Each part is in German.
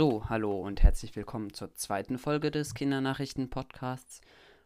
So, hallo und herzlich willkommen zur zweiten Folge des Kindernachrichten-Podcasts.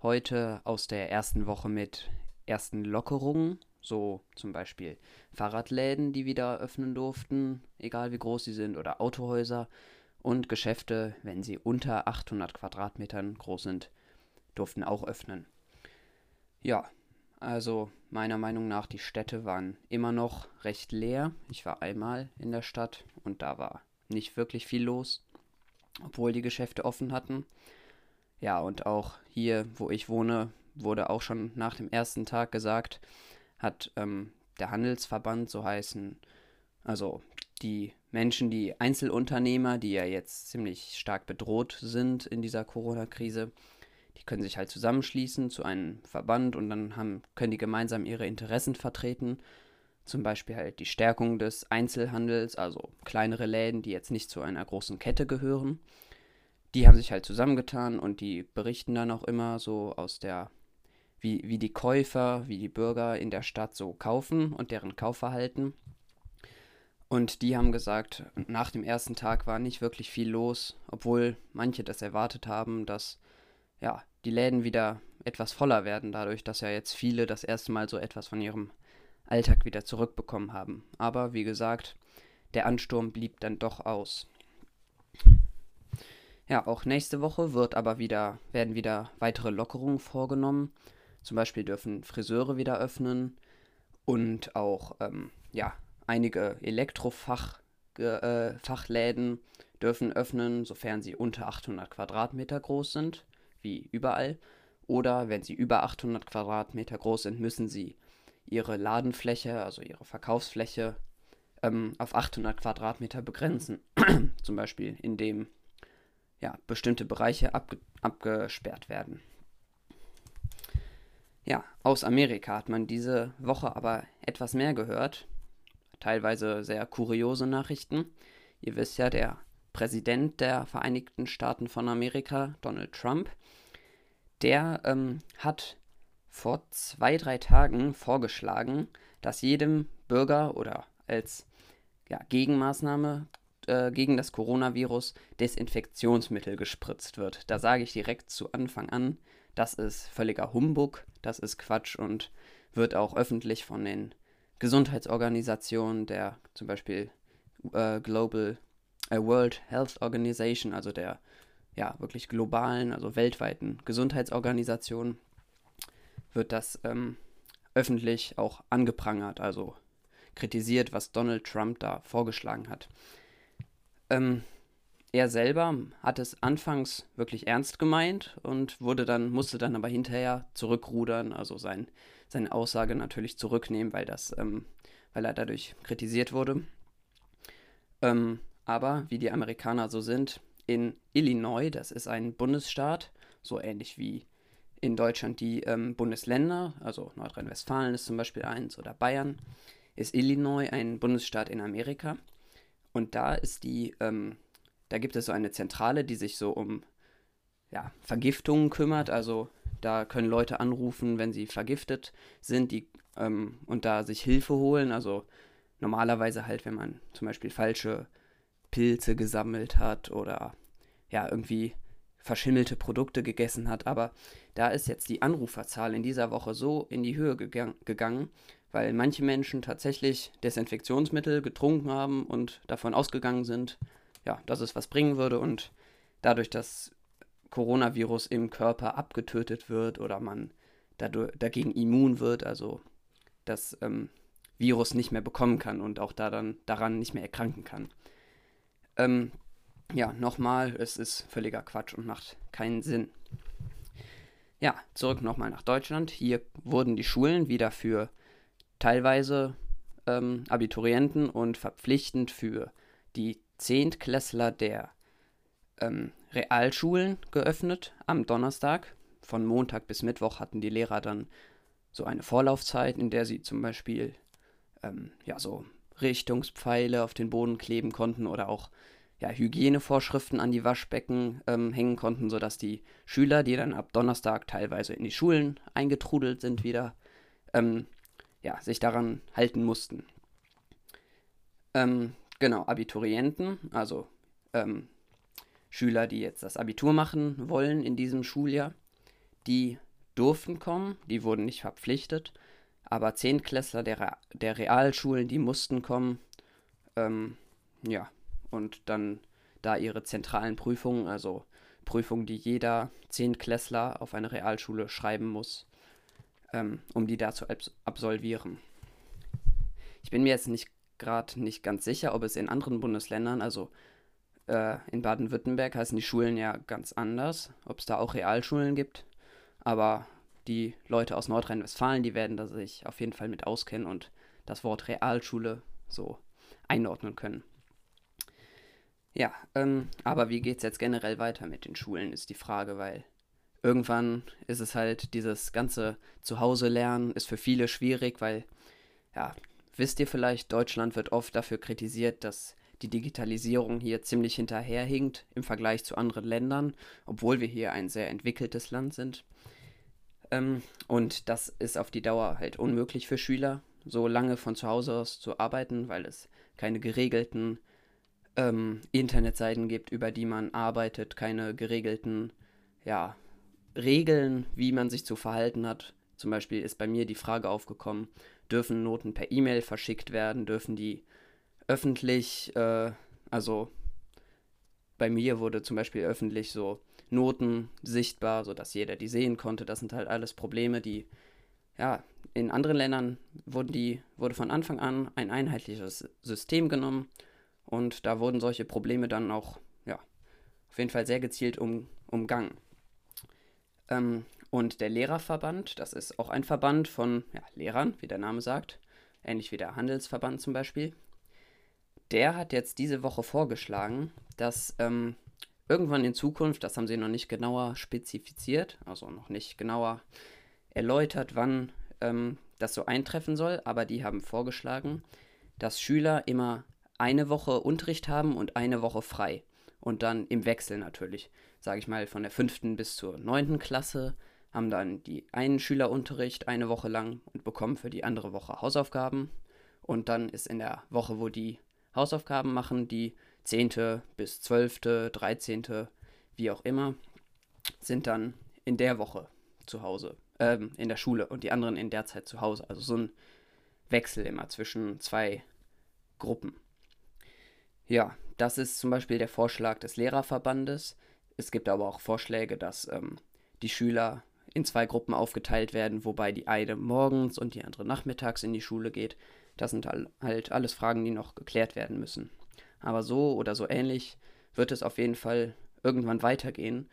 Heute aus der ersten Woche mit ersten Lockerungen, so zum Beispiel Fahrradläden, die wieder öffnen durften, egal wie groß sie sind, oder Autohäuser und Geschäfte, wenn sie unter 800 Quadratmetern groß sind, durften auch öffnen. Ja, also meiner Meinung nach, die Städte waren immer noch recht leer. Ich war einmal in der Stadt und da war nicht wirklich viel los, obwohl die Geschäfte offen hatten. Ja, und auch hier, wo ich wohne, wurde auch schon nach dem ersten Tag gesagt, hat ähm, der Handelsverband, so heißen, also die Menschen, die Einzelunternehmer, die ja jetzt ziemlich stark bedroht sind in dieser Corona-Krise, die können sich halt zusammenschließen zu einem Verband und dann haben, können die gemeinsam ihre Interessen vertreten zum Beispiel halt die Stärkung des Einzelhandels, also kleinere Läden, die jetzt nicht zu einer großen Kette gehören. Die haben sich halt zusammengetan und die berichten dann auch immer so aus der, wie, wie die Käufer, wie die Bürger in der Stadt so kaufen und deren Kaufverhalten. Und die haben gesagt, nach dem ersten Tag war nicht wirklich viel los, obwohl manche das erwartet haben, dass ja, die Läden wieder etwas voller werden, dadurch, dass ja jetzt viele das erste Mal so etwas von ihrem Alltag wieder zurückbekommen haben. Aber wie gesagt, der Ansturm blieb dann doch aus. Ja, auch nächste Woche wird aber wieder, werden wieder weitere Lockerungen vorgenommen. Zum Beispiel dürfen Friseure wieder öffnen und auch ähm, ja, einige Elektrofachläden äh, dürfen öffnen, sofern sie unter 800 Quadratmeter groß sind, wie überall. Oder wenn sie über 800 Quadratmeter groß sind, müssen sie ihre Ladenfläche, also ihre Verkaufsfläche, ähm, auf 800 Quadratmeter begrenzen. Zum Beispiel, indem ja, bestimmte Bereiche abge abgesperrt werden. Ja, aus Amerika hat man diese Woche aber etwas mehr gehört. Teilweise sehr kuriose Nachrichten. Ihr wisst ja, der Präsident der Vereinigten Staaten von Amerika, Donald Trump, der ähm, hat vor zwei, drei Tagen vorgeschlagen, dass jedem Bürger oder als ja, Gegenmaßnahme äh, gegen das Coronavirus Desinfektionsmittel gespritzt wird. Da sage ich direkt zu Anfang an, das ist völliger Humbug, das ist Quatsch und wird auch öffentlich von den Gesundheitsorganisationen, der zum Beispiel äh, Global äh, World Health Organization, also der ja wirklich globalen, also weltweiten Gesundheitsorganisation, wird das ähm, öffentlich auch angeprangert, also kritisiert, was Donald Trump da vorgeschlagen hat. Ähm, er selber hat es anfangs wirklich ernst gemeint und wurde dann, musste dann aber hinterher zurückrudern, also sein, seine Aussage natürlich zurücknehmen, weil das, ähm, weil er dadurch kritisiert wurde. Ähm, aber wie die Amerikaner so sind, in Illinois, das ist ein Bundesstaat, so ähnlich wie in Deutschland die ähm, Bundesländer, also Nordrhein-Westfalen ist zum Beispiel eins oder Bayern, ist Illinois ein Bundesstaat in Amerika. Und da ist die, ähm, da gibt es so eine Zentrale, die sich so um ja, Vergiftungen kümmert. Also da können Leute anrufen, wenn sie vergiftet sind, die ähm, und da sich Hilfe holen. Also normalerweise halt, wenn man zum Beispiel falsche Pilze gesammelt hat oder ja, irgendwie verschimmelte Produkte gegessen hat. Aber da ist jetzt die Anruferzahl in dieser Woche so in die Höhe gegang gegangen, weil manche Menschen tatsächlich Desinfektionsmittel getrunken haben und davon ausgegangen sind, ja, dass es was bringen würde und dadurch das Coronavirus im Körper abgetötet wird oder man dadurch, dagegen immun wird, also das ähm, Virus nicht mehr bekommen kann und auch da dann, daran nicht mehr erkranken kann. Ähm, ja, nochmal, es ist völliger Quatsch und macht keinen Sinn. Ja, zurück nochmal nach Deutschland. Hier wurden die Schulen wieder für teilweise ähm, Abiturienten und verpflichtend für die Zehntklässler der ähm, Realschulen geöffnet am Donnerstag. Von Montag bis Mittwoch hatten die Lehrer dann so eine Vorlaufzeit, in der sie zum Beispiel ähm, ja so Richtungspfeile auf den Boden kleben konnten oder auch ja, Hygienevorschriften an die Waschbecken ähm, hängen konnten, sodass die Schüler, die dann ab Donnerstag teilweise in die Schulen eingetrudelt sind, wieder ähm, ja, sich daran halten mussten. Ähm, genau, Abiturienten, also ähm, Schüler, die jetzt das Abitur machen wollen in diesem Schuljahr, die durften kommen, die wurden nicht verpflichtet, aber Zehntklässler der, der Realschulen, die mussten kommen, ähm, ja, und dann da ihre zentralen Prüfungen, also Prüfungen, die jeder Zehntklässler auf einer Realschule schreiben muss, ähm, um die da zu absolvieren. Ich bin mir jetzt nicht gerade nicht ganz sicher, ob es in anderen Bundesländern, also äh, in Baden-Württemberg heißen die Schulen ja ganz anders, ob es da auch Realschulen gibt. Aber die Leute aus Nordrhein-Westfalen, die werden da sich auf jeden Fall mit auskennen und das Wort Realschule so einordnen können. Ja, ähm, aber wie geht es jetzt generell weiter mit den Schulen, ist die Frage, weil irgendwann ist es halt dieses ganze Zuhause lernen ist für viele schwierig, weil, ja, wisst ihr vielleicht, Deutschland wird oft dafür kritisiert, dass die Digitalisierung hier ziemlich hinterherhinkt im Vergleich zu anderen Ländern, obwohl wir hier ein sehr entwickeltes Land sind. Ähm, und das ist auf die Dauer halt unmöglich für Schüler, so lange von zu Hause aus zu arbeiten, weil es keine geregelten ähm, Internetseiten gibt, über die man arbeitet, keine geregelten ja, Regeln, wie man sich zu verhalten hat. Zum Beispiel ist bei mir die Frage aufgekommen, dürfen Noten per E-Mail verschickt werden, dürfen die öffentlich, äh, also bei mir wurde zum Beispiel öffentlich so Noten sichtbar, sodass jeder die sehen konnte. Das sind halt alles Probleme, die, ja, in anderen Ländern wurden die, wurde von Anfang an ein einheitliches System genommen und da wurden solche Probleme dann auch, ja, auf jeden Fall sehr gezielt um, umgangen. Ähm, und der Lehrerverband, das ist auch ein Verband von ja, Lehrern, wie der Name sagt, ähnlich wie der Handelsverband zum Beispiel. Der hat jetzt diese Woche vorgeschlagen, dass ähm, irgendwann in Zukunft, das haben sie noch nicht genauer spezifiziert, also noch nicht genauer erläutert, wann ähm, das so eintreffen soll, aber die haben vorgeschlagen, dass Schüler immer eine Woche Unterricht haben und eine Woche frei. Und dann im Wechsel natürlich, sage ich mal, von der fünften bis zur neunten Klasse haben dann die einen Schüler Unterricht eine Woche lang und bekommen für die andere Woche Hausaufgaben. Und dann ist in der Woche, wo die Hausaufgaben machen, die 10. bis 12., 13., wie auch immer, sind dann in der Woche zu Hause, ähm, in der Schule und die anderen in der Zeit zu Hause. Also so ein Wechsel immer zwischen zwei Gruppen. Ja, das ist zum Beispiel der Vorschlag des Lehrerverbandes. Es gibt aber auch Vorschläge, dass ähm, die Schüler in zwei Gruppen aufgeteilt werden, wobei die eine morgens und die andere nachmittags in die Schule geht. Das sind halt alles Fragen, die noch geklärt werden müssen. Aber so oder so ähnlich wird es auf jeden Fall irgendwann weitergehen.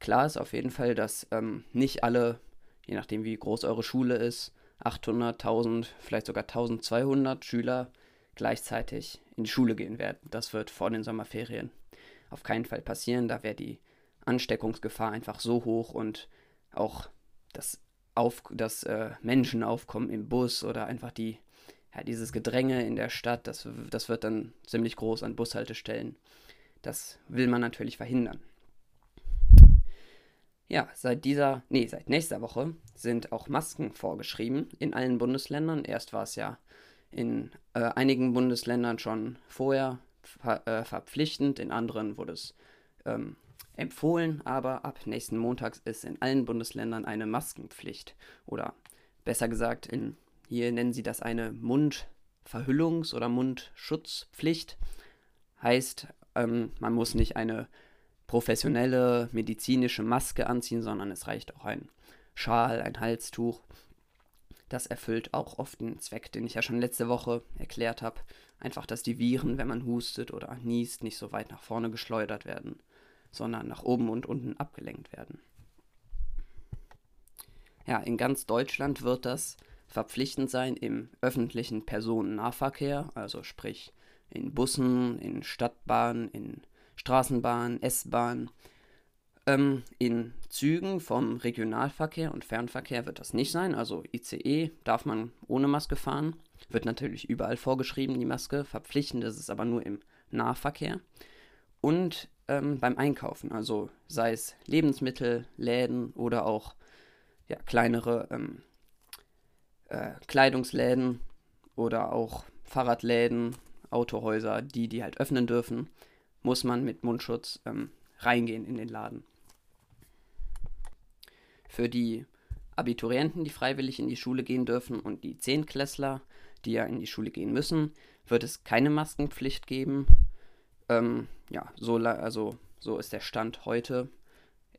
Klar ist auf jeden Fall, dass ähm, nicht alle, je nachdem wie groß eure Schule ist, 800, 1000, vielleicht sogar 1200 Schüler gleichzeitig in die Schule gehen werden. Das wird vor den Sommerferien auf keinen Fall passieren. Da wäre die Ansteckungsgefahr einfach so hoch und auch das, Auf das äh, Menschenaufkommen im Bus oder einfach die ja, dieses Gedränge in der Stadt, das, das wird dann ziemlich groß an Bushaltestellen. Das will man natürlich verhindern. Ja, seit dieser, nee, seit nächster Woche sind auch Masken vorgeschrieben in allen Bundesländern. Erst war es ja in äh, einigen Bundesländern schon vorher ver äh, verpflichtend, in anderen wurde es ähm, empfohlen, aber ab nächsten Montags ist in allen Bundesländern eine Maskenpflicht. Oder besser gesagt, in hier nennen sie das eine Mundverhüllungs- oder Mundschutzpflicht. Heißt, ähm, man muss nicht eine professionelle medizinische Maske anziehen, sondern es reicht auch ein Schal, ein Halstuch. Das erfüllt auch oft den Zweck, den ich ja schon letzte Woche erklärt habe. Einfach, dass die Viren, wenn man hustet oder niest, nicht so weit nach vorne geschleudert werden, sondern nach oben und unten abgelenkt werden. Ja, in ganz Deutschland wird das verpflichtend sein im öffentlichen Personennahverkehr, also sprich in Bussen, in Stadtbahnen, in Straßenbahnen, S-Bahnen. Ähm, in Zügen vom Regionalverkehr und Fernverkehr wird das nicht sein, also ICE darf man ohne Maske fahren, wird natürlich überall vorgeschrieben, die Maske, verpflichtend ist es aber nur im Nahverkehr. Und ähm, beim Einkaufen, also sei es Lebensmittel, Läden oder auch ja, kleinere ähm, äh, Kleidungsläden oder auch Fahrradläden, Autohäuser, die die halt öffnen dürfen, muss man mit Mundschutz ähm, reingehen in den Laden. Für die Abiturienten, die freiwillig in die Schule gehen dürfen und die Zehntklässler, die ja in die Schule gehen müssen, wird es keine Maskenpflicht geben. Ähm, ja, so, also, so ist der Stand heute.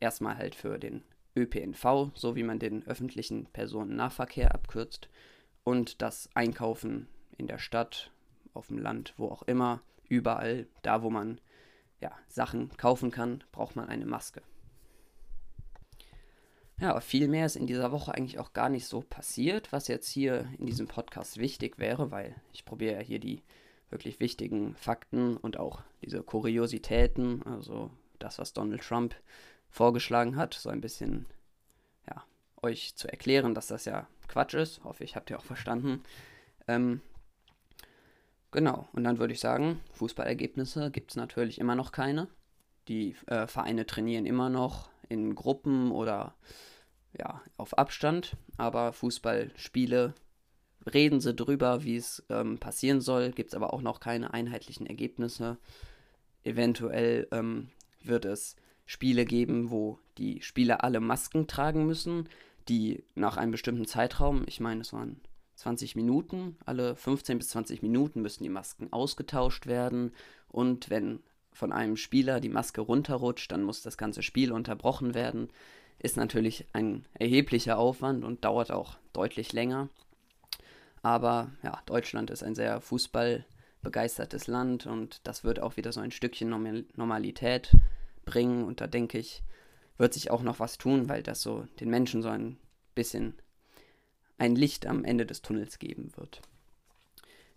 Erstmal halt für den ÖPNV, so wie man den öffentlichen Personennahverkehr abkürzt. Und das Einkaufen in der Stadt, auf dem Land, wo auch immer, überall, da wo man ja, Sachen kaufen kann, braucht man eine Maske. Ja, aber viel mehr ist in dieser Woche eigentlich auch gar nicht so passiert, was jetzt hier in diesem Podcast wichtig wäre, weil ich probiere ja hier die wirklich wichtigen Fakten und auch diese Kuriositäten, also das, was Donald Trump vorgeschlagen hat, so ein bisschen, ja, euch zu erklären, dass das ja Quatsch ist. Hoffe ich, habt ihr auch verstanden. Ähm, genau, und dann würde ich sagen, Fußballergebnisse gibt es natürlich immer noch keine. Die äh, Vereine trainieren immer noch in Gruppen oder ja, auf Abstand, aber Fußballspiele reden sie drüber, wie es ähm, passieren soll, gibt es aber auch noch keine einheitlichen Ergebnisse. Eventuell ähm, wird es Spiele geben, wo die Spieler alle Masken tragen müssen, die nach einem bestimmten Zeitraum, ich meine, es waren 20 Minuten, alle 15 bis 20 Minuten müssen die Masken ausgetauscht werden. Und wenn von einem Spieler die Maske runterrutscht, dann muss das ganze Spiel unterbrochen werden ist natürlich ein erheblicher Aufwand und dauert auch deutlich länger. Aber ja, Deutschland ist ein sehr fußballbegeistertes Land und das wird auch wieder so ein Stückchen Normalität bringen. Und da denke ich, wird sich auch noch was tun, weil das so den Menschen so ein bisschen ein Licht am Ende des Tunnels geben wird.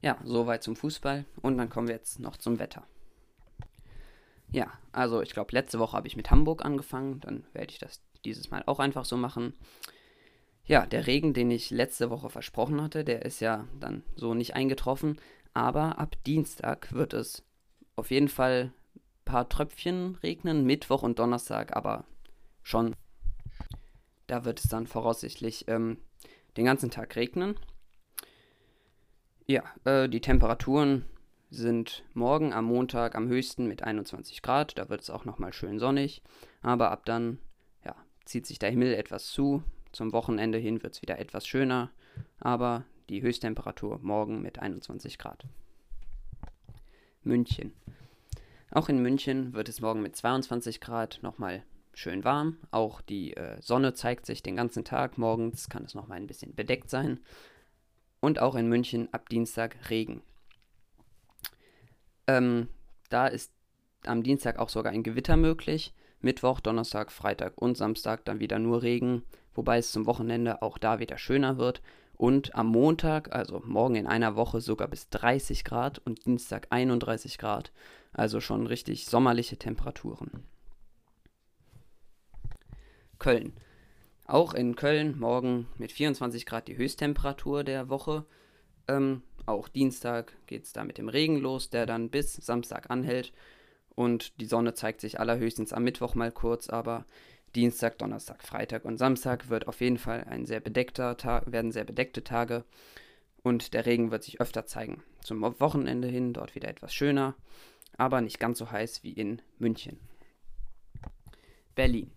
Ja, soweit zum Fußball und dann kommen wir jetzt noch zum Wetter. Ja, also ich glaube, letzte Woche habe ich mit Hamburg angefangen, dann werde ich das dieses Mal auch einfach so machen. Ja, der Regen, den ich letzte Woche versprochen hatte, der ist ja dann so nicht eingetroffen. Aber ab Dienstag wird es auf jeden Fall ein paar Tröpfchen regnen, Mittwoch und Donnerstag aber schon. Da wird es dann voraussichtlich ähm, den ganzen Tag regnen. Ja, äh, die Temperaturen sind morgen am Montag am höchsten mit 21 Grad. Da wird es auch nochmal schön sonnig. Aber ab dann zieht sich der Himmel etwas zu. Zum Wochenende hin wird es wieder etwas schöner, aber die Höchsttemperatur morgen mit 21 Grad. München. Auch in München wird es morgen mit 22 Grad nochmal schön warm. Auch die äh, Sonne zeigt sich den ganzen Tag. Morgens kann es nochmal ein bisschen bedeckt sein. Und auch in München ab Dienstag Regen. Ähm, da ist am Dienstag auch sogar ein Gewitter möglich. Mittwoch, Donnerstag, Freitag und Samstag dann wieder nur Regen, wobei es zum Wochenende auch da wieder schöner wird. Und am Montag, also morgen in einer Woche, sogar bis 30 Grad und Dienstag 31 Grad. Also schon richtig sommerliche Temperaturen. Köln. Auch in Köln morgen mit 24 Grad die Höchsttemperatur der Woche. Ähm, auch Dienstag geht es da mit dem Regen los, der dann bis Samstag anhält. Und die Sonne zeigt sich allerhöchstens am Mittwoch mal kurz, aber Dienstag, Donnerstag, Freitag und Samstag wird auf jeden Fall ein sehr bedeckter Tag, werden sehr bedeckte Tage und der Regen wird sich öfter zeigen. Zum Wochenende hin dort wieder etwas schöner, aber nicht ganz so heiß wie in München. Berlin.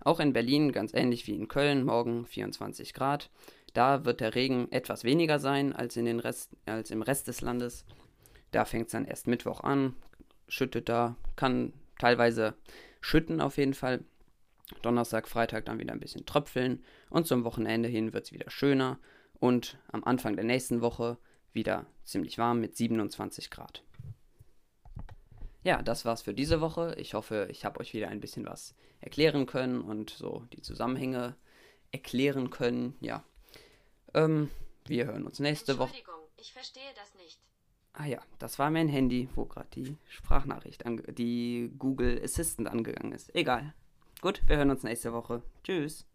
Auch in Berlin, ganz ähnlich wie in Köln, morgen 24 Grad. Da wird der Regen etwas weniger sein als, in den Rest, als im Rest des Landes. Da fängt es dann erst Mittwoch an, schüttet da, kann teilweise schütten auf jeden Fall. Donnerstag, Freitag dann wieder ein bisschen tröpfeln und zum Wochenende hin wird es wieder schöner und am Anfang der nächsten Woche wieder ziemlich warm mit 27 Grad. Ja, das war's für diese Woche. Ich hoffe, ich habe euch wieder ein bisschen was erklären können und so die Zusammenhänge erklären können. Ja. Ähm, wir hören uns nächste Woche. Entschuldigung, ich verstehe das nicht. Ah ja, das war mein Handy, wo gerade die Sprachnachricht, die Google Assistant angegangen ist. Egal. Gut, wir hören uns nächste Woche. Tschüss.